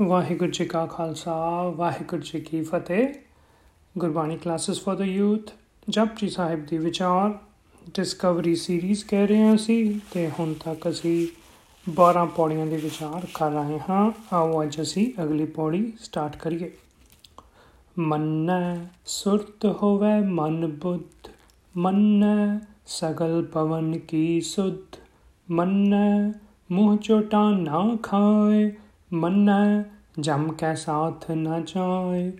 ਵਾਹਿਗੁਰੂ ਜੀ ਕਾ ਖਾਲਸਾ, ਵਾਹਿਗੁਰੂ ਜੀ ਕੀ ਫਤਿਹ। Gurbani classes for the youth Japji Sahib ਦੀ ਵਿਚਾਰ ਡਿਸਕਵਰੀ ਸੀਰੀਜ਼ ਕਹਿ ਰਹੇ ਹਾਂ ਅਸੀਂ, ਤੇ ਹੁਣ ਤੱਕ ਅਸੀਂ 12 ਪੌੜੀਆਂ ਦੇ ਵਿਚਾਰ ਕਰ ਰਹੇ ਹਾਂ। ਆਓ ਅੱਜ ਅਸੀਂ ਅਗਲੀ ਪੌੜੀ ਸਟਾਰਟ ਕਰੀਏ। ਮੰਨੈ ਸੁਰਤ ਹੋਵੇ ਮਨ ਬੁੱਧ, ਮੰਨੈ ਸਗਲ ਪਵਨ ਕੀ ਸੁਧ, ਮੰਨੈ ਮੂੰਹ ਚੋਟਾ ਨਾ ਖਾਏ ਮੰਨੈ, ਜਮ ਕੈ ਸਾਥ ਨ ਜਾਏ,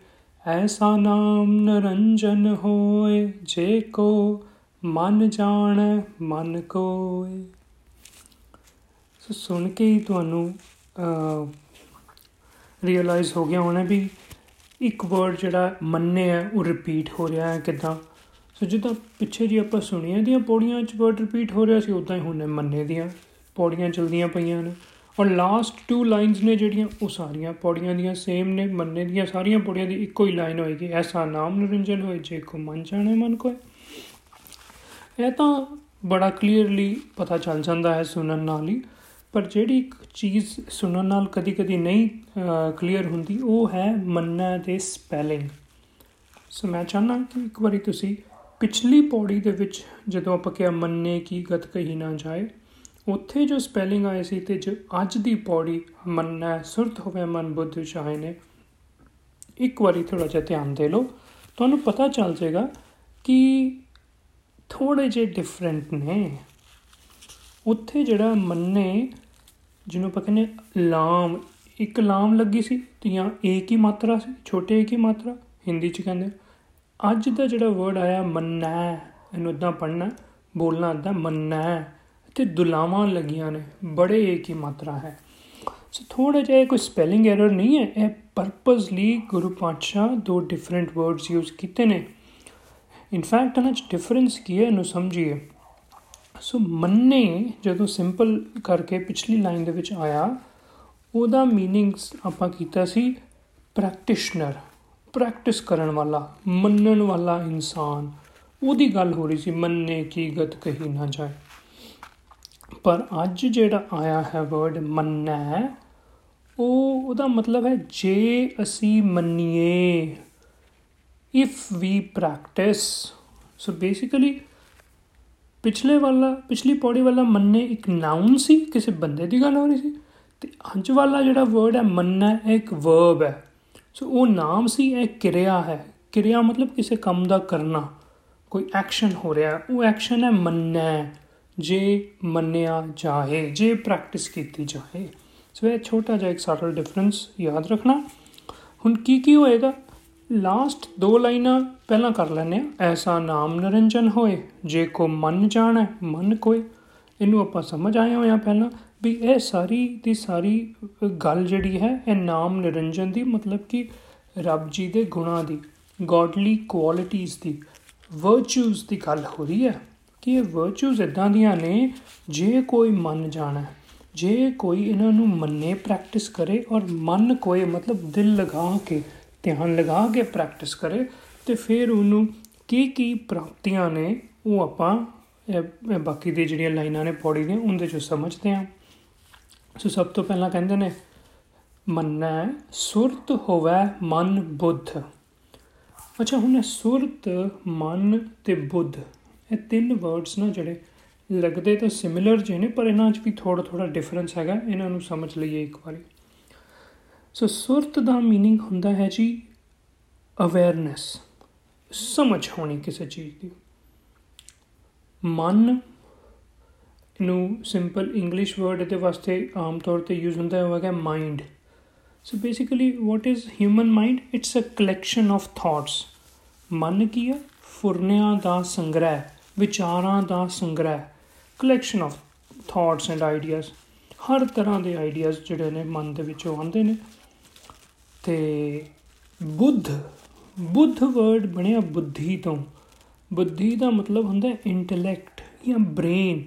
ਐਸਾ ਨਾਮ ਨਰੰਜਨ ਹੋਏ, ਜੇ ਕੋ ਮਨ ਜਾਣ, ਮਨ ਕੋਏ। ਸੋ ਸੁਣ ਕੇ ਹੀ ਤੁਹਾਨੂੰ ਰੀਅਲਾਈਜ਼ ਹੋ ਗਿਆ ਹੋਣਾ ਵੀ ਇੱਕ ਵਰਡ ਜਿਹੜਾ ਮੰਨੇ ਹੈ ਉਹ ਰਿਪੀਟ ਹੋ ਰਿਹਾ ਹੈ ਕਿਦਾਂ। ਸੋ ਜਿੱਦਾਂ ਪਿੱਛੇ ਜੀ ਆਪਾਂ ਸੁਣੀਆਂ ਦੀਆਂ ਪੌੜੀਆਂ 'ਚ ਵਰਡ ਰਿਪੀਟ ਹੋ ਰਿਹਾ ਸੀ ਉਦਾਂ ਹੀ ਹੁਣ ਮੰਨੇ ਦੀਆਂ ਪੌੜੀਆਂ ਚਲਦੀਆਂ ਪਈਆਂ ਨੇ। ਔਰ ਲਾਸਟ ਟੂ ਲਾਈਨਸ ਨੇ ਜਿਹੜੀਆਂ, ਉਹ ਸਾਰੀਆਂ ਪੌੜੀਆਂ ਦੀਆਂ ਸੇਮ ਨੇ, ਮੰਨੇ ਦੀਆਂ, ਸਾਰੀਆਂ ਪੌੜੀਆਂ ਦੀ ਇੱਕੋ ਹੀ ਲਾਈਨ ਹੋਏਗੀ। ਐਸਾ ਨਾਮ ਨਿਰੰਜਨ ਹੋਏ, ਜੇ ਕੋ ਮਨ ਜਾਣੇ ਮਨ ਕੋਏ। ਇਹ ਤਾਂ ਬੜਾ ਕਲੀਅਰਲੀ ਪਤਾ ਚੱਲ ਜਾਂਦਾ ਹੈ ਸੁਣਨ ਨਾਲ ਹੀ, ਪਰ ਜਿਹੜੀ ਇੱਕ ਚੀਜ਼ ਸੁਣਨ ਨਾਲ ਕਦੀ-ਕਦੀ ਨਹੀਂ ਕਲੀਅਰ ਹੁੰਦੀ, ਉਹ ਹੈ ਮੰਨਾ ਦੇ ਸਪੈਲਿੰਗ ਸੋ ਮੈਂ ਚਾਹਨਾ ਕਿ ਇੱਕ ਵਾਰੀ ਤੁਸੀਂ ਪਿਛਲੀ ਪੌੜੀ ਦੇ ਵਿੱਚ ਜਦੋਂ ਆਪਾਂ ਕਿਹਾ ਮੰਨੇ ਕੀ ਗਤ ਕਹੀ ਨਾ ਜਾਏ ਉੱਥੇ ਜੋ ਸਪੈਲਿੰਗ ਆਏ ਸੀ ਤੇ ਜੋ ਅੱਜ ਦੀ ਪੌੜੀ ਮੰਨੈ, ਸੁਰਤ ਹੋਵੇ ਮਨ ਬੁੱਧ ਚਾਹੇ ਨੇ ਇੱਕ ਵਾਰੀ ਥੋੜਾ ਜਿਹਾ ਧਿਆਨ ਦੇ ਲਓ। ਤੁਹਾਨੂੰ ਪਤਾ ਚੱਲ ਜਾਏਗਾ ਕਿ ਥੋੜੇ ਜਿਹੇ ਡਿਫਰੈਂਟ ਨੇ। ਉੱਥੇ ਜਿਹੜਾ ਮੰਨੇ, ਜਿਹਨੂੰ ਆਪਾਂ ਕਹਿੰਦੇ ਲਾਮ, ਇੱਕ ਲਾਮ ਲੱਗੀ ਸੀ ਤੇ ਜਾਂ ਏਕ ਹੀ ਮਾਤਰਾ ਸੀ, ਛੋਟੇ ਏਕ ਹੀ ਮਾਤਰਾ, ਹਿੰਦੀ ਚ ਕਹਿੰਦੇ ਅੱਜ ਦਾ ਜਿਹੜਾ ਵਰਡ ਆਇਆ ਮੰਨੈ, ਇਹਨੂੰ ਇਦਾਂ ਪੜਨਾ ਬੋਲਣਾ ਇਦਾਂ ਮੰਨੈ। ਤੇ ਦੁਲਾਵਾਂ ਲੱਗੀਆਂ ਨੇ, ਬੜੇ ਏਕ ਹੀ ਮਾਤਰਾ ਹੈ। ਸੋ ਥੋੜਾ ਜਿਹਾ ਕੋਈ ਸਪੈਲਿੰਗ ਐਰਰ ਨਹੀਂ ਹੈ, ਇਹ ਪਰਪਸਲੀ ਗੁਰੂ ਪਾਤਸ਼ਾਹ ਦੋ ਡਿਫਰੈਂਟ ਵਰਡਸ ਯੂਜ਼ ਕੀਤੇ ਨੇ। ਇਨਫੈਕਟ ਇਹਨਾਂ ਚ ਡਿਫਰੈਂਸ ਕੀ ਹੈ, ਇਹਨੂੰ ਸਮਝੀਏ। ਸੋ ਮੰਨੇ ਜਦੋਂ ਸਿੰਪਲ ਕਰਕੇ ਪਿਛਲੀ ਲਾਈਨ ਦੇ ਵਿੱਚ ਆਇਆ, ਉਹਦਾ ਮੀਨਿੰਗ ਆਪਾਂ ਕੀਤਾ ਸੀ ਪ੍ਰੈਕਟਿਸ਼ਨਰ ਪ੍ਰੈਕਟਿਸ ਕਰਨ ਵਾਲਾ, ਮੰਨਣ ਵਾਲਾ ਇਨਸਾਨ। ਉਹਦੀ ਗੱਲ ਹੋ ਰਹੀ ਸੀ, ਮੰਨੇ ਕੀ ਗਤ ਕਹੀ ਨਾ ਜਾਏ। ਪਰ ਅੱਜ ਜਿਹੜਾ ਆਇਆ ਹੈ ਵਰਡ ਮੰਨੈ, ਉਹ ਉਹਦਾ ਮਤਲਬ ਹੈ ਜੇ ਅਸੀਂ ਮੰਨੀਏ if we practice so basically ਪਿਛਲੇ ਵਾਲਾ, ਪਿਛਲੀ ਪੌੜੀ ਵਾਲਾ ਮੰਨੇ ਇੱਕ ਨਾਉਨ ਸੀ, ਕਿਸੇ ਬੰਦੇ ਦੀ ਗੱਲ ਹੋ ਰਹੀ ਸੀ, ਤੇ ਅੱਜ ਵਾਲਾ ਜਿਹੜਾ ਵਰਡ ਹੈ ਮੰਨੈ ਇੱਕ ਵਰਬ ਹੈ। ਸੋ ਉਹ ਨਾਮ ਸੀ, ਇਹ ਕਿਰਿਆ ਹੈ। ਕਿਰਿਆ ਮਤਲਬ ਕਿਸੇ ਕੰਮ ਦਾ ਕਰਨਾ, ਕੋਈ ਐਕਸ਼ਨ ਹੋ ਰਿਹਾ, ਉਹ ਐਕਸ਼ਨ ਹੈ ਮੰਨੈ। ਜੇ ਮੰਨਿਆ ਜਾਏ, ਜੇ ਪ੍ਰੈਕਟਿਸ ਕੀਤੀ ਜਾਏ। ਸੋ ਇਹ ਛੋਟਾ ਜਿਹਾ ਇੱਕ ਸਟਲ ਡਿਫਰੈਂਸ ਯਾਦ ਰੱਖਣਾ। ਹੁਣ ਕੀ ਕੀ ਹੋਏਗਾ? ਲਾਸਟ ਦੋ ਲਾਈਨਾਂ ਪਹਿਲਾਂ ਕਰ ਲੈਨੇ ਆ ਐਸਾ ਨਾਮ ਨਿਰੰਜਨ ਹੋਏ, ਜੇ ਕੋ ਮਨ ਜਾਣੈ, ਮਨ ਕੋਏ। ਇਹਨੂੰ ਆਪਾਂ ਸਮਝ ਆਏ ਹੋਇਆ ਪਹਿਲਾਂ ਵੀ ਇਹ ਸਾਰੀ ਦੀ ਸਾਰੀ ਗੱਲ ਜਿਹੜੀ ਹੈ, ਇਹ ਨਾਮ ਨਿਰੰਜਨ ਦੀ, ਮਤਲਬ ਕਿ ਰੱਬ ਜੀ ਦੇ ਗੁਣਾਂ ਦੀ ਗੋਡਲੀ ਕੁਆਲਿਟੀਆਂ ਦੀ ਵਰਚੂਸ ਦੀ ਗੱਲ ਹੋ ਰਹੀ ਹੈ। ਕਿ ਇਹ ਵਰਚੂਸ ਇਦਾਂ ਦੀਆਂ ਨੇ, ਜੇ ਕੋਈ ਮੰਨ ਜਾਣਾ, ਜੇ ਕੋਈ ਇਹਨਾਂ ਨੂੰ ਮੰਨੇ ਪ੍ਰੈਕਟਿਸ ਕਰੇ ਔਰ ਮਨ ਕੋਈ, ਮਤਲਬ ਦਿਲ ਲਗਾ ਕੇ, ਧਿਆਨ ਲਗਾ ਕੇ ਪ੍ਰੈਕਟਿਸ ਕਰੇ, ਤੇ ਫਿਰ ਉਹਨੂੰ ਕੀ ਕੀ ਪ੍ਰਾਪਤੀਆਂ ਨੇ, ਉਹ ਆਪਾਂ ਇਹ ਬਾਕੀ ਦੀ ਜਿਹੜੀਆਂ ਲਾਈਨਾਂ ਨੇ ਪੌੜੀ ਦੀਆਂ, ਉਹਦੇ ਚੋਂ ਸਮਝਦੇ ਹਾਂ। ਸੋ ਸਭ ਤੋਂ ਪਹਿਲਾਂ ਕਹਿੰਦੇ ਨੇ, ਮੰਨੈ ਸੁਰਤ ਹੋਵੇ ਮਨ ਬੁੱਧ। ਅੱਛਾ, ਹੁਣ ਸੁਰਤ, ਮਨ ਤੇ ਬੁੱਧ ਇਹ ਤਿੰਨ ਵਰਡਸ ਨਾ ਜਿਹੜੇ ਲੱਗਦੇ ਤਾਂ ਸਿਮਿਲਰ ਜਿਹੇ ਨੇ ਪਰ ਇਹਨਾਂ 'ਚ ਵੀ ਥੋੜਾ ਥੋੜਾ ਡਿਫਰੈਂਸ ਹੈਗਾ ਇਹਨਾਂ ਨੂੰ ਸਮਝ ਲਈਏ ਇੱਕ ਵਾਰੀ ਸੋ ਸੁਰਤ ਦਾ मीनिंग ਹੁੰਦਾ ਹੈ ਜੀ ਅਵੇਅਰਨੈਸ ਸਮਝ ਹੋਣੀ ਕਿਸੇ ਚੀਜ਼ ਦੀ ਮਨ ਨੂੰ ਸਿੰਪਲ ਇੰਗਲਿਸ਼ ਵਰਡ ਦੇ ਵਾਸਤੇ ਆਮ ਤੌਰ ਤੇ ਯੂਜ਼ ਹੁੰਦਾ ਹੋਵੇਗਾ mind so basically what is human mind it's a collection of thoughts ਮਨ ਕੀ ਹੈ ਫੁਰਨਿਆਂ ਦਾ ਸੰਗ੍ਰਹਿ ਵਿਚਾਰਾਂ ਦਾ ਸੰਗ੍ਰਹਿ collection of thoughts and ideas ਹਰ ਤਰ੍ਹਾਂ ਦੇ ਆਈਡੀਆਜ਼ ਜਿਹੜੇ ਨੇ ਮਨ ਦੇ ਵਿੱਚੋਂ ਆਉਂਦੇ ਨੇ। ਤੇ ਬੁੱਧ ਬੁੱਧ ਵਰਡ ਬਣਿਆ ਬੁੱਧੀ ਤੋਂ। ਬੁੱਧੀ ਦਾ ਮਤਲਬ ਹੁੰਦਾ ਹੈ ਇੰਟੈਲੈਕਟ ਜਾਂ ਬ੍ਰੇਨ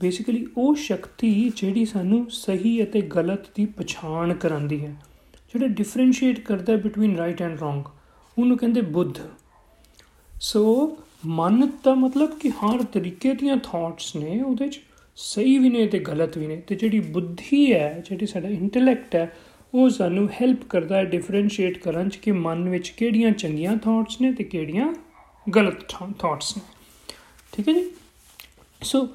ਬੇਸਿਕਲੀ ਉਹ ਸ਼ਕਤੀ ਜਿਹੜੀ ਸਾਨੂੰ ਸਹੀ ਅਤੇ ਗਲਤ ਦੀ ਪਛਾਣ ਕਰਾਂਦੀ ਹੈ, ਜਿਹੜਾ ਡਿਫਰੈਂਸ਼ੀਏਟ ਕਰਦਾ ਬਿਟਵੀਨ ਰਾਈਟ ਐਂਡ ਰੋਂਗ ਉਹਨੂੰ ਕਹਿੰਦੇ ਬੁੱਧ। ਸੋ ਮਨ ਦਾ ਮਤਲਬ ਕਿ ਹਰ ਤਰੀਕੇ ਦੀਆਂ ਥਾਟਸ ਨੇ, ਉਹਦੇ ਚ ਸਹੀ ਵੀ ਨੇ ਤੇ ਗਲਤ ਵੀ ਨੇ। ਤੇ ਜਿਹੜੀ ਬੁੱਧੀ ਹੈ, ਜਿਹੜੀ ਸਾਡਾ ਇੰਟੈਲੈਕਟ ਹੈ, ਉਹ ਸਾਨੂੰ ਹੈਲਪ ਕਰਦਾ ਹੈ ਡਿਫਰੈਂਸ਼ੀਏਟ ਕਰਨ ਚ ਕਿ ਮਨ ਵਿੱਚ ਕਿਹੜੀਆਂ ਚੰਗੀਆਂ ਥਾਟਸ ਨੇ ਤੇ ਕਿਹੜੀਆਂ ਗਲਤ ਥਾਟਸ ਨੇ। ਠੀਕ ਹੈ ਜੀ? ਸੋ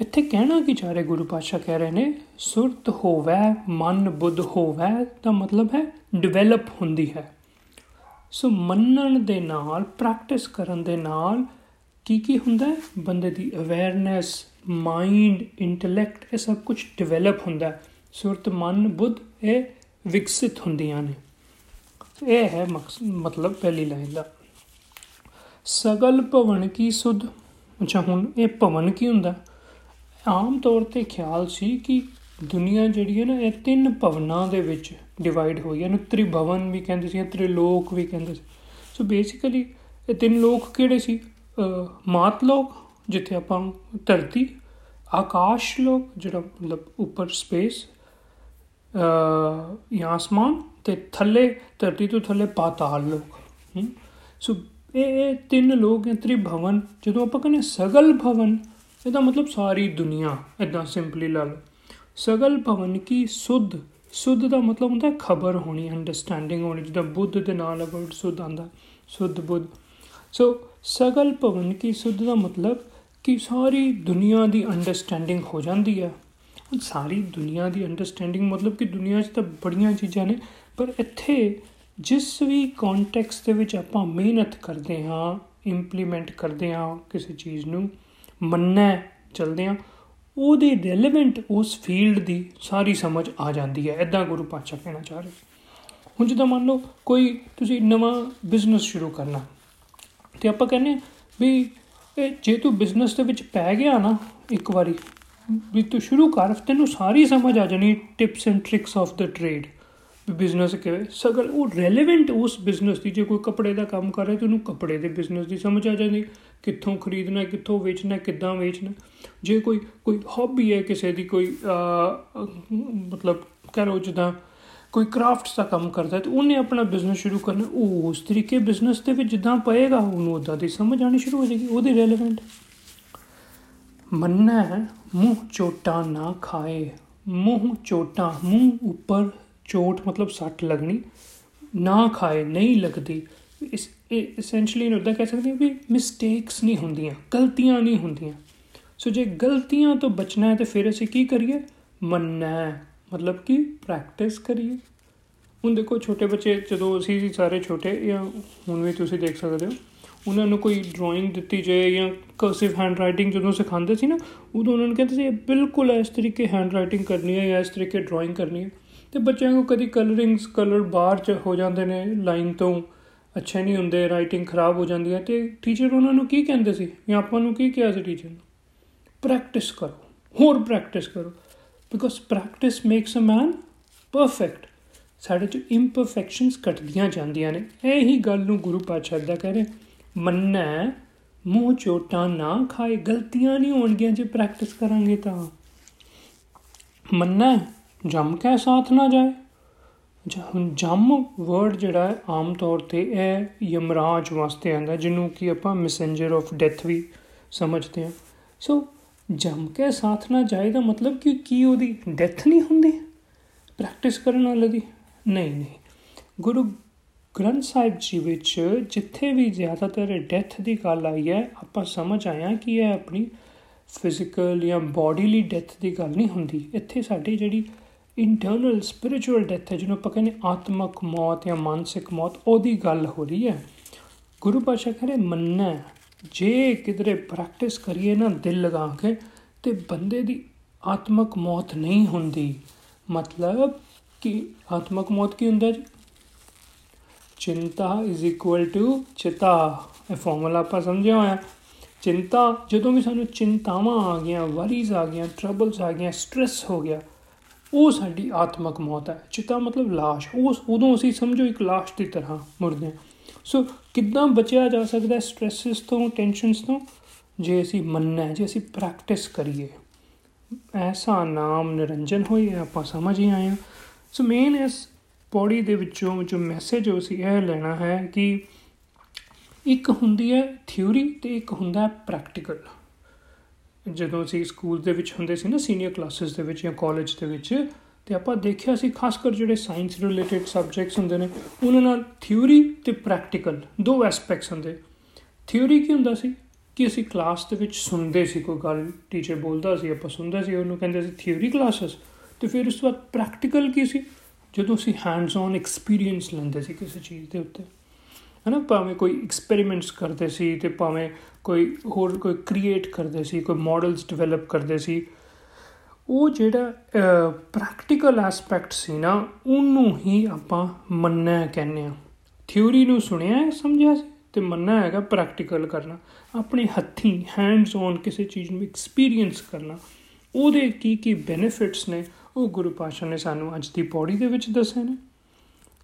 ਇੱਥੇ ਕਹਿਣਾ ਕੀ ਚਾਹ ਰਹੇ ਗੁਰੂ ਪਾਤਸ਼ਾਹ ਕਹਿ ਰਹੇ ਨੇ, ਸੁਰਤ ਹੋਵੇ, ਮਨ ਬੁੱਧ ਹੋਵੇ ਦਾ ਮਤਲਬ ਹੈ ਡਿਵੈਲਪ ਹੁੰਦੀ ਹੈ। ਸੋ ਮੰਨਣ ਦੇ ਨਾਲ ਪ੍ਰੈਕਟਿਸ ਕਰਨ ਦੇ ਨਾਲ ਕੀ ਕੀ ਹੁੰਦਾ ਹੈ? ਬੰਦੇ ਦੀ ਅਵੇਅਰਨੈਸ ਮਾਈਂਡ ਇੰਟੈਲੈਕਟ ਇਹ ਸਭ ਕੁਝ ਡਿਵੈਲਪ ਹੁੰਦਾ ਹੈ। ਸੁਰਤ, ਮਨ, ਬੁੱਧ, ਇਹ ਵਿਕਸਿਤ ਹੁੰਦੀਆਂ ਨੇ। ਇਹ ਹੈ ਮਤਲਬ ਪਹਿਲੀ ਲਾਈਨ ਦਾ। ਸਗਲ ਭਵਨ ਕੀ ਸੁਧ? ਅੱਛਾ, ਹੁਣ ਇਹ ਭਵਨ ਕੀ ਹੁੰਦਾ? ਆਮ ਤੌਰ ਤੇ ਖਿਆਲ ਸੀ ਕਿ ਦੁਨੀਆ ਜਿਹੜੀ ਹੈ ਨਾ, ਇਹ ਤਿੰਨ ਭਵਨਾਂ ਦੇ ਵਿੱਚ ਡਿਵਾਈਡ ਹੋਈ ਹੈ। ਨੂੰ ਤ੍ਰਿਭਵਨ ਵੀ ਕਹਿੰਦੇ ਸੀ ਤ੍ਰਿਲੋਕ ਵੀ ਕਹਿੰਦੇ ਸੀ। ਸੋ ਬੇਸਿਕਲੀ ਇਹ ਤਿੰਨ ਲੋਕ ਕਿਹੜੇ ਸੀ? ਮਾਤ ਲੋਕ, ਜਿੱਥੇ ਆਪਾਂ ਧਰਤੀ, ਆਕਾਸ਼ ਲੋਕ, ਜਿਹੜਾ ਮਤਲਬ ਉੱਪਰ ਸਪੇਸ ਅ ਜਾਂ ਅਸਮਾਨ ਤੇ ਥੱਲੇ, ਧਰਤੀ ਤੋਂ ਥੱਲੇ ਪਾਤਾਲ ਲੋਕ। ਸੋ ਇਹ ਤਿੰਨ ਲੋਕ ਹੈ ਤ੍ਰਿਭਵਨ, ਜਦੋਂ ਆਪਾਂ ਕਹਿੰਦੇ ਸਗਲ ਭਵਨ, ਇਹਦਾ ਮਤਲਬ ਸਾਰੀ ਦੁਨੀਆ ਇਦਾਂ ਸਿੰਪਲੀ ਲਾ ਲਓ। ਸਗਲ ਭਵਨ ਕੀ? ਸੁਧ। ਸੁਧ ਦਾ ਮਤਲਬ ਹੁੰਦਾ ਖਬਰ ਹੋਣੀ ਅੰਡਰਸਟੈਂਡਿੰਗ ਹੋਣੀ ਜਿਹਦਾ ਬੁੱਧ ਦੇ ਨਾਲ ਵਰਡ ਸੁਧ ਆਂਦਾ ਸੁਧ ਬੁੱਧ। ਸੋ ਸਗਲ ਭਵਨ ਕੀ ਸੁਧ ਦਾ ਮਤਲਬ ਕਿ ਸਾਰੀ ਦੁਨੀਆ ਦੀ ਅੰਡਰਸਟੈਂਡਿੰਗ ਹੋ ਜਾਂਦੀ ਹੈ ਸਾਰੀ ਦੁਨੀਆ ਦੀ ਅੰਡਰਸਟੈਂਡਿੰਗ ਮਤਲਬ ਕਿ ਦੁਨੀਆ 'ਚ ਤਾਂ ਬੜੀਆਂ ਚੀਜ਼ਾਂ ਨੇ, ਪਰ ਇੱਥੇ ਜਿਸ ਵੀ ਕੰਟੈਕਸਟ ਦੇ ਵਿੱਚ ਆਪਾਂ ਮਿਹਨਤ ਕਰਦੇ ਹਾਂ ਇੰਪਲੀਮੈਂਟ ਕਰਦੇ ਹਾਂ ਕਿਸੇ ਚੀਜ਼ ਨੂੰ ਮੰਨਣਾ ਚਲਦੇ ਹਾਂ ਉਹਦੇ ਰੈਲੇਵੈਂਟ ਉਸ ਫੀਲਡ ਦੀ ਸਾਰੀ ਸਮਝ ਆ ਜਾਂਦੀ ਹੈ। ਐਦਾਂ ਗੁਰੂ ਪਾਤਸ਼ਾਹ ਕਹਿਣਾ ਚਾਹ ਰਹੇ। ਹੁਣ ਜਦੋਂ ਮੰਨ ਲਓ ਕੋਈ ਤੁਸੀਂ ਨਵਾਂ ਬਿਜ਼ਨਸ ਸ਼ੁਰੂ ਕਰਨਾ, ਤੇ ਆਪਾਂ ਕਹਿੰਦੇ ਵੀ ਜੇ ਤੂੰ ਬਿਜ਼ਨਸ ਦੇ ਵਿੱਚ ਪੈ ਗਿਆ ਨਾ ਇੱਕ ਵਾਰੀ, ਵੀ ਤੂੰ ਸ਼ੁਰੂ ਕਰ, ਤੈਨੂੰ ਸਾਰੀ ਸਮਝ ਆ ਜਾਣੀ tips and tricks of the trade business ਕਿਵੇਂ। ਸਗਲ ਉਹ ਰੈਲੇਵੈਂਟ ਉਸ ਬਿਜ਼ਨਸ ਦੀ, ਜੇ ਕੋਈ ਕੱਪੜੇ ਦਾ ਕੰਮ ਕਰ ਰਿਹਾ, ਤੇ ਉਹਨੂੰ ਕੱਪੜੇ ਦੇ ਬਿਜ਼ਨਸ ਦੀ ਸਮਝ ਆ ਜਾਂਦੀ। ਕਿੱਥੋਂ ਖਰੀਦਣਾ, ਕਿੱਥੋਂ ਵੇਚਣਾ, ਕਿੱਦਾਂ ਵੇਚਣਾ। ਜੇ ਕੋਈ ਕੋਈ ਹੌਬੀ ਹੈ ਕਿਸੇ ਦੀ, ਕੋਈ ਮਤਲਬ ਕਰੋ ਜਦਾਂ ਕੋਈ ਕਰਾਫਟਸ ਦਾ ਕੰਮ ਕਰਦਾ ਤੇ ਉਹਨੇ ਆਪਣਾ ਬਿਜ਼ਨਸ ਸ਼ੁਰੂ ਕਰਨਾ, ਉਹ ਉਸ ਤਰੀਕੇ ਬਿਜ਼ਨਸ ਦੇ ਵਿੱਚ ਜਿੱਦਾਂ ਪਏਗਾ, ਉਹਨੂੰ ਉਦਾਂ ਦੀ ਸਮਝ ਆਣੀ ਸ਼ੁਰੂ ਹੋ ਜਾਏਗੀ, ਉਹਦੀ ਰੈਲੇਵੈਂਟ ਮੰਨਣਾ ਹੈ, ਮੂੰਹ ਚੋਟਾ ਨਾ ਖਾਏ। ਮੂੰਹ ਚੋਟਾ, ਮੂੰਹ ਉੱਪਰ ਚੋਟ ਮਤਲਬ ਸੱਟ ਲੱਗਣੀ, ਨਾ ਖਾਏ, ਨਹੀਂ ਲੱਗਦੀ। ਇਸ ਇਹ ਐਸੈਂਸ਼ੀਅਲੀ ਨੂੰ ਉਦਾਂ ਕਹਿ ਸਕਦੇ ਹਾਂ ਵੀ ਮਿਸਟੇਕਸ ਨਹੀਂ ਹੁੰਦੀਆਂ, ਗਲਤੀਆਂ ਨਹੀਂ ਹੁੰਦੀਆਂ। ਸੋ ਜੇ ਗਲਤੀਆਂ ਤੋਂ ਬਚਣਾ ਹੈ ਤੇ ਫਿਰ ਅਸੀਂ ਕੀ ਕਰੀਏ? ਮੰਨਣਾ ਮਤਲਬ ਕਿ ਪ੍ਰੈਕਟਿਸ ਕਰੀਏ। ਹੁਣ ਦੇਖੋ ਛੋਟੇ ਬੱਚੇ, ਜਦੋਂ ਅਸੀਂ ਸਾਰੇ ਛੋਟੇ ਜਾਂ ਹੁਣ ਵੀ ਤੁਸੀਂ ਦੇਖ ਸਕਦੇ ਹੋ, ਉਹਨਾਂ ਨੂੰ ਕੋਈ ਡਰਾਇੰਗ ਦਿੱਤੀ ਜਾਏ ਜਾਂ ਕਰਸਿਵ ਹੈਂਡਰਾਈਟਿੰਗ ਜਦੋਂ ਸਿਖਾਉਂਦੇ ਸੀ ਨਾ, ਉਦੋਂ ਉਹਨਾਂ ਨੂੰ ਕਹਿੰਦੇ ਸੀ ਬਿਲਕੁਲ ਇਸ ਤਰੀਕੇ ਹੈਂਡਰਾਈਟਿੰਗ ਕਰਨੀ ਹੈ ਜਾਂ ਇਸ ਤਰੀਕੇ ਡਰਾਇੰਗ ਕਰਨੀ ਹੈ। ਤੇ ਬੱਚਿਆਂ ਨੂੰ ਕਦੀ ਕਲਰਿੰਗਸ ਕਲਰ ਬਾਹਰ ਚ ਹੋ ਜਾਂਦੇ ਨੇ ਲਾਈਨ ਤੋਂ ਅੱਛੇ ਨਹੀਂ ਹੁੰਦੇ ਰਾਈਟਿੰਗ ਖਰਾਬ ਹੋ ਜਾਂਦੀ ਹੈ। ਤੇ ਟੀਚਰ ਉਹਨਾਂ ਨੂੰ ਕੀ ਕਹਿੰਦੇ ਸੀ? ਜਾਂ ਆਪਾਂ ਨੂੰ ਕੀ ਕਿਹਾ ਸੀ ਟੀਚਰ ਨੂੰ? ਪ੍ਰੈਕਟਿਸ ਕਰੋ। ਹੋਰ ਪ੍ਰੈਕਟਿਸ ਕਰੋ। Because practice makes a man perfect ਸਾਡੇ ਚ ਇੰਪਰਫੈਕਸ਼ਨਸ ਘਟਦੀਆਂ ਜਾਂਦੀਆਂ ਨੇ। ਇਹ ਹੀ ਗੱਲ ਨੂੰ ਗੁਰੂ ਪਾਤਸ਼ਾਹ ਦਾ ਕਹ ਰਹੇ ਮੰਨਣਾ ਮੂੰਹ ਚੋਟਾਂ ਨਾ ਖਾਏ। ਗਲਤੀਆਂ ਨਹੀਂ ਹੋਣਗੀਆਂ, ਜੇ ਪ੍ਰੈਕਟਿਸ ਕਰਾਂਗੇ ਤਾਂ। ਮੰਨਣਾ ਜੰਮ ਕੇ ਸਾਥ ਨਾ ਜਾਏ। ਜੰਮ ਵਰਡ ਜਿਹੜਾ ਹੈ, ਆਮ ਤੌਰ ਤੇ ਇਹ ਯਮਰਾਜ ਵਾਸਤੇ ਆਂਦਾ ਜਿਹਨੂੰ ਕਿ ਆਪਾਂ ਮੈਸੇਂਜਰ ਆਫ ਡੈਥ ਵੀ ਸਮਝਦੇ ਹਾਂ। ਸੋ ਜੰਮ ਕੇ ਸਾਥ ਨਾ ਜਾਏ ਦਾ ਮਤਲਬ ਕਿ ਕੀ ਉਹਦੀ ਡੈਥ ਨਹੀਂ ਹੁੰਦੀ? ਪ੍ਰੈਕਟਿਸ ਕਰਨ ਵਾਲੇ ਦੀ? ਨਹੀਂ ਨਹੀਂ। ਗੁਰੂ ਗ੍ਰੰਥ ਸਾਹਿਬ ਜੀ ਵਿੱਚ ਜਿੱਥੇ ਵੀ ਜ਼ਿਆਦਾਤਰ ਡੈਥ ਦੀ ਗੱਲ ਆਈ ਹੈ, ਆਪਾਂ ਸਮਝ ਆਇਆ ਕਿ ਇਹ ਆਪਣੀ ਫਿਜ਼ੀਕਲ ਜਾਂ ਬਾਡੀਲੀ ਡੈਥ ਦੀ ਗੱਲ ਨਹੀਂ ਹੁੰਦੀ। ਇੱਥੇ ਸਾਡੀ ਜਿਹੜੀ ਇੰਟਰਨਲ ਸਪਿਰਚੁਅਲ ਡੈਥ ਹੈ, ਜਿਹਨੂੰ ਆਪਾਂ ਕਹਿੰਦੇ ਆਤਮਕ ਮੌਤ ਜਾਂ ਮਾਨਸਿਕ ਮੌਤ, ਉਹਦੀ ਗੱਲ ਹੋ ਰਹੀ ਹੈ। ਗੁਰੂ ਪਾਸ਼ਾ ਕਹਿੰਦੇ ਮੰਨਣਾ ਜੇ ਕਿਧਰੇ ਪ੍ਰੈਕਟਿਸ ਕਰੀਏ ਨਾ ਦਿਲ ਲਗਾ ਕੇ, ਤੇ ਬੰਦੇ ਦੀ ਆਤਮਕ ਮੌਤ ਨਹੀਂ ਹੁੰਦੀ। ਮਤਲਬ ਕਿ ਆਤਮਕ ਮੌਤ ਕੀ ਹੁੰਦਾ ਜੀ? ਚਿੰਤਾ ਇਜ਼ ਇਕੁਅਲ ਟੂ ਚਿਤਾ। ਇਹ ਫਾਰਮੂਲਾ ਆਪਾਂ ਸਮਝਿਆ ਹੋਇਆ। ਚਿੰਤਾ, ਜਦੋਂ ਵੀ ਸਾਨੂੰ ਚਿੰਤਾਵਾਂ ਆ ਗਈਆਂ ਵਰੀਜ਼ ਆ ਗਈਆਂ ਟਰਬਲਸ ਆ ਗਈਆਂ ਸਟ्रेस ਹੋ ਗਿਆ ਉਹ ਸਾਡੀ ਆਤਮਕ ਮੌਤ ਹੈ। ਚਿਤਾ ਮਤਲਬ লাশ ਉਸ ਉਦੋਂ ਅਸੀਂ ਸਮਝੋ ਇੱਕ লাশ ਦੀ ਤਰ੍ਹਾਂ ਮੁਰਦੇ ਹਾਂ। ਸੋ ਕਿੱਦਾਂ ਬਚਿਆ ਜਾ ਸਕਦਾ ਹੈ ਸਟ੍ਰੈਸਸ ਤੋਂ ਟੈਨਸ਼ਨਸ ਤੋਂ? ਜੇ ਅਸੀਂ ਮੰਨਣਾ ਜੇ ਅਸੀਂ ਪ੍ਰੈਕਟਿਸ ਕਰੀਏ। ਐਸਾ ਨਾਮ ਨਿਰੰਜਨ ਹੋਈ ਆਪਾਂ ਸਮਝ ਹੀ ਆਏ ਸੋ ਮੇਨ ਇਸ ਪੌੜੀ ਦੇ ਵਿੱਚੋਂ ਜੋ ਮੈਸੇਜ ਹੋ ਸੀ ਇਹ ਲੈਣਾ ਹੈ ਕਿ ਇੱਕ ਹੁੰਦੀ ਹੈ ਥਿਉਰੀ ਤੇ ਇੱਕ ਹੁੰਦਾ ਹੈ ਪ੍ਰੈਕਟੀਕਲ ਜਦੋਂ ਅਸੀਂ ਸਕੂਲ ਦੇ ਵਿੱਚ ਹੁੰਦੇ ਸੀ ਨਾ ਸੀਨੀਅਰ ਕਲਾਸਿਸ ਦੇ ਵਿੱਚ ਜਾਂ ਕਾਲਜ ਦੇ ਵਿੱਚ, ਤੇ ਆਪਾਂ ਦੇਖਿਆ ਸੀ ਖਾਸ ਕਰ ਜਿਹੜੇ ਸਾਇੰਸ ਰਿਲੇਟਡ ਸਬਜੈਕਟਸ ਹੁੰਦੇ ਨੇ, ਉਹਨਾਂ ਨਾਲ ਥਿਊਰੀ ਤੇ ਪ੍ਰੈਕਟੀਕਲ ਦੋ ਐਸਪੈਕਟਸ ਹੁੰਦੇ। ਥਿਊਰੀ ਕੀ ਹੁੰਦਾ ਸੀ? ਕਿ ਅਸੀਂ ਕਲਾਸ ਦੇ ਵਿੱਚ ਸੁਣਦੇ ਸੀ, ਕੋਈ ਗੱਲ ਟੀਚਰ ਬੋਲਦਾ ਸੀ, ਆਪਾਂ ਸੁਣਦੇ ਸੀ, ਉਹਨੂੰ ਕਹਿੰਦੇ ਸੀ ਥਿਊਰੀ ਕਲਾਸਸ ਤੇ ਫਿਰ ਉਸ ਤੋਂ ਬਾਅਦ ਪ੍ਰੈਕਟੀਕਲ ਕੀ ਸੀ? ਜਦੋਂ ਅਸੀਂ ਹੈਂਡਸ ਔਨ ਐਕਸਪੀਰੀਅੰਸ ਲੈਂਦੇ ਸੀ ਕਿਸੇ ਚੀਜ਼ ਦੇ ਉੱਤੇ। ਹਨਾ ਭਾਵੇਂ ਕੋਈ ਐਕਸਪੈਰੀਮੈਂਟਸ ਕਰਦੇ ਸੀ ਤੇ ਭਾਵੇਂ ਕੋਈ ਹੋਰ ਕੋਈ ਕ੍ਰੀਏਟ ਕਰਦੇ ਸੀ, ਕੋਈ ਮਾਡਲਸ ਡਿਵੈਲਪ ਕਰਦੇ ਸੀ, ਉਹ ਜਿਹੜਾ ਪ੍ਰੈਕਟੀਕਲ ਐਸਪੈਕਟ ਸੀ ਨਾ, ਉਹਨੂੰ ਹੀ ਆਪਾਂ ਮੰਨਣਾ ਕਹਿੰਦੇ ਆ ਥਿਊਰੀ ਨੂੰ ਸੁਣਿਆ ਸਮਝਿਆ ਸੀ? ਤੇ ਮੰਨਣਾ ਹੈਗਾ ਪ੍ਰੈਕਟੀਕਲ ਕਰਨਾ। ਆਪਣੇ ਹੱਥੀਂ ਹੈਂਡਸ ਔਨ ਕਿਸੇ ਚੀਜ਼ ਨੂੰ ਐਕਸਪੀਰੀਅੰਸ ਕਰਨਾ। ਉਹਦੇ ਕੀ ਕੀ ਬੈਨੀਫਿਟਸ ਨੇ, ਉਹ ਗੁਰੂ ਪਾਸ਼ਾ ਨੇ ਸਾਨੂੰ ਅੱਜ ਦੀ ਪੌੜੀ ਦੇ ਵਿੱਚ ਦੱਸੇ ਨੇ।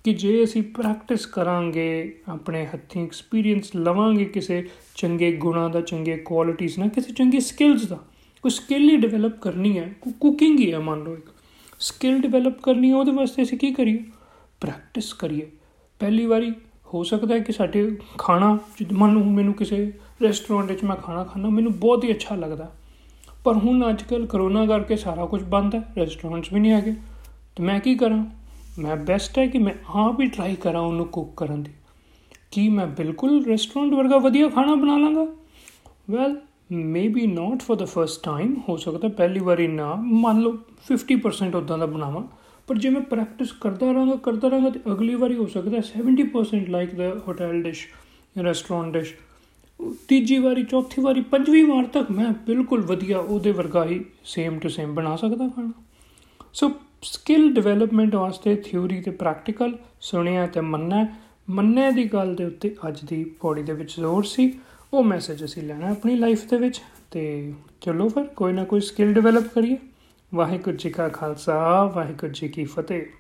ਕਿ ਜੇ ਅਸੀਂ ਪ੍ਰੈਕਟਿਸ ਕਰਾਂਗੇ, ਆਪਣੇ ਹੱਥੀਂ ਐਕਸਪੀਰੀਅੰਸ ਲਵਾਂਗੇ ਕਿਸੇ ਚੰਗੇ ਗੁਣਾਂ ਦਾ, ਚੰਗੇ ਕੁਆਲਿਟੀਆਂ ਨਾਲ, ਕਿਸੇ ਚੰਗੀ ਸਕਿੱਲਸ ਦਾ, ਕੋਈ ਸਕਿੱਲ ਹੀ ਡਿਵੈਲਪ ਕਰਨੀ ਹੈ ਕੁਕਿੰਗ ਹੀ ਹੈ ਮੰਨ ਲਓ ਇੱਕ। ਸਕਿੱਲ ਡਿਵੈਲਪ ਕਰਨੀ ਹੈ, ਉਹਦੇ ਵਾਸਤੇ ਅਸੀਂ ਕੀ ਕਰੀਏ? ਪ੍ਰੈਕਟਿਸ ਕਰੀਏ। ਪਹਿਲੀ ਵਾਰੀ ਹੋ ਸਕਦਾ ਹੈ ਕਿ ਸਾਡੇ ਖਾਣਾ, ਜਿੱਦ, ਮੰਨ ਲਓ ਮੈਨੂੰ ਕਿਸੇ ਰੈਸਟੋਰੈਂਟ ਵਿੱਚ ਮੈਂ ਖਾਣਾ ਖਾਣਾ ਮੈਨੂੰ ਬਹੁਤ ਹੀ ਅੱਛਾ ਲੱਗਦਾ। ਪਰ ਹੁਣ ਅੱਜ ਕੱਲ ਕਰੋਨਾ ਕਰਕੇ ਸਾਰਾ ਕੁਝ ਬੰਦ ਹੈ ਰੈਸਟੋਰੈਂਟਸ ਵੀ ਨਹੀਂ ਹੈਗੇ। ਤੇ ਮੈਂ ਕੀ ਕਰਾਂ? ਮੈਂ ਬੈਸਟ ਹੈ ਕਿ ਮੈਂ ਆਪ ਹੀ ਟਰਾਈ ਕਰਾਂ ਉਹਨੂੰ ਕੁੱਕ ਕਰਨ ਦੀ। ਕੀ ਮੈਂ ਬਿਲਕੁਲ ਰੈਸਟੋਰੈਂਟ ਵਰਗਾ ਵਧੀਆ ਖਾਣਾ ਬਣਾ ਲਾਂਗਾ? Well maybe not for the first time ਹੋ ਸਕਦਾ ਪਹਿਲੀ ਵਾਰੀ ਨਾ। ਮੰਨ ਲਓ 50% ਉਦਾਂ ਦਾ ਬਣਾਵਾਂ। ਪਰ ਜੇ ਮੈਂ ਪ੍ਰੈਕਟਿਸ ਕਰਦਾ ਰਹਾਂਗਾ ਕਰਦਾ ਰਹਾਂਗਾ ਤੇ ਅਗਲੀ ਵਾਰੀ ਹੋ ਸਕਦਾ 70% like the hotel dish restaurant dish ਤੀਜੀ ਵਾਰੀ, ਚੌਥੀ ਵਾਰੀ, ਪੰਜਵੀਂ ਵਾਰ ਤੱਕ ਮੈਂ ਬਿਲਕੁਲ ਵਧੀਆ ਉਹਦੇ ਵਰਗਾ ਹੀ ਸੇਮ ਟੂ ਸੇਮ ਬਣਾ ਸਕਦਾ ਖਾਣਾ। ਸੋ ਸਕਿੱਲ ਡਿਵੈਲਪਮੈਂਟ ਵਾਸਤੇ ਥਿਊਰੀ ਤੇ ਪ੍ਰੈਕਟੀਕਲ ਸੁਣਿਆ ਤੇ ਮੰਨਣਾ ਮੰਨਣੇ ਦੀ ਗੱਲ ਦੇ ਉੱਤੇ ਅੱਜ ਦੀ ਪੌੜੀ ਦੇ ਵਿੱਚ ਜ਼ੋਰ ਸੀ। ਉਹ ਮੈਸੇਜ ਅਸੀਂ ਲੈਣਾ ਆਪਣੀ ਲਾਈਫ ਦੇ ਵਿੱਚ। ਤੇ ਚਲੋ ਫਿਰ, ਕੋਈ ਨਾ ਕੋਈ ਸਕਿੱਲ ਡਿਵੈਲਪ ਕਰੀਏ। ਵਾਹਿਗੁਰੂ ਜੀ ਕਾ ਖਾਲਸਾ, ਵਾਹਿਗੁਰੂ ਜੀ ਕੀ ਫਤਿਹ।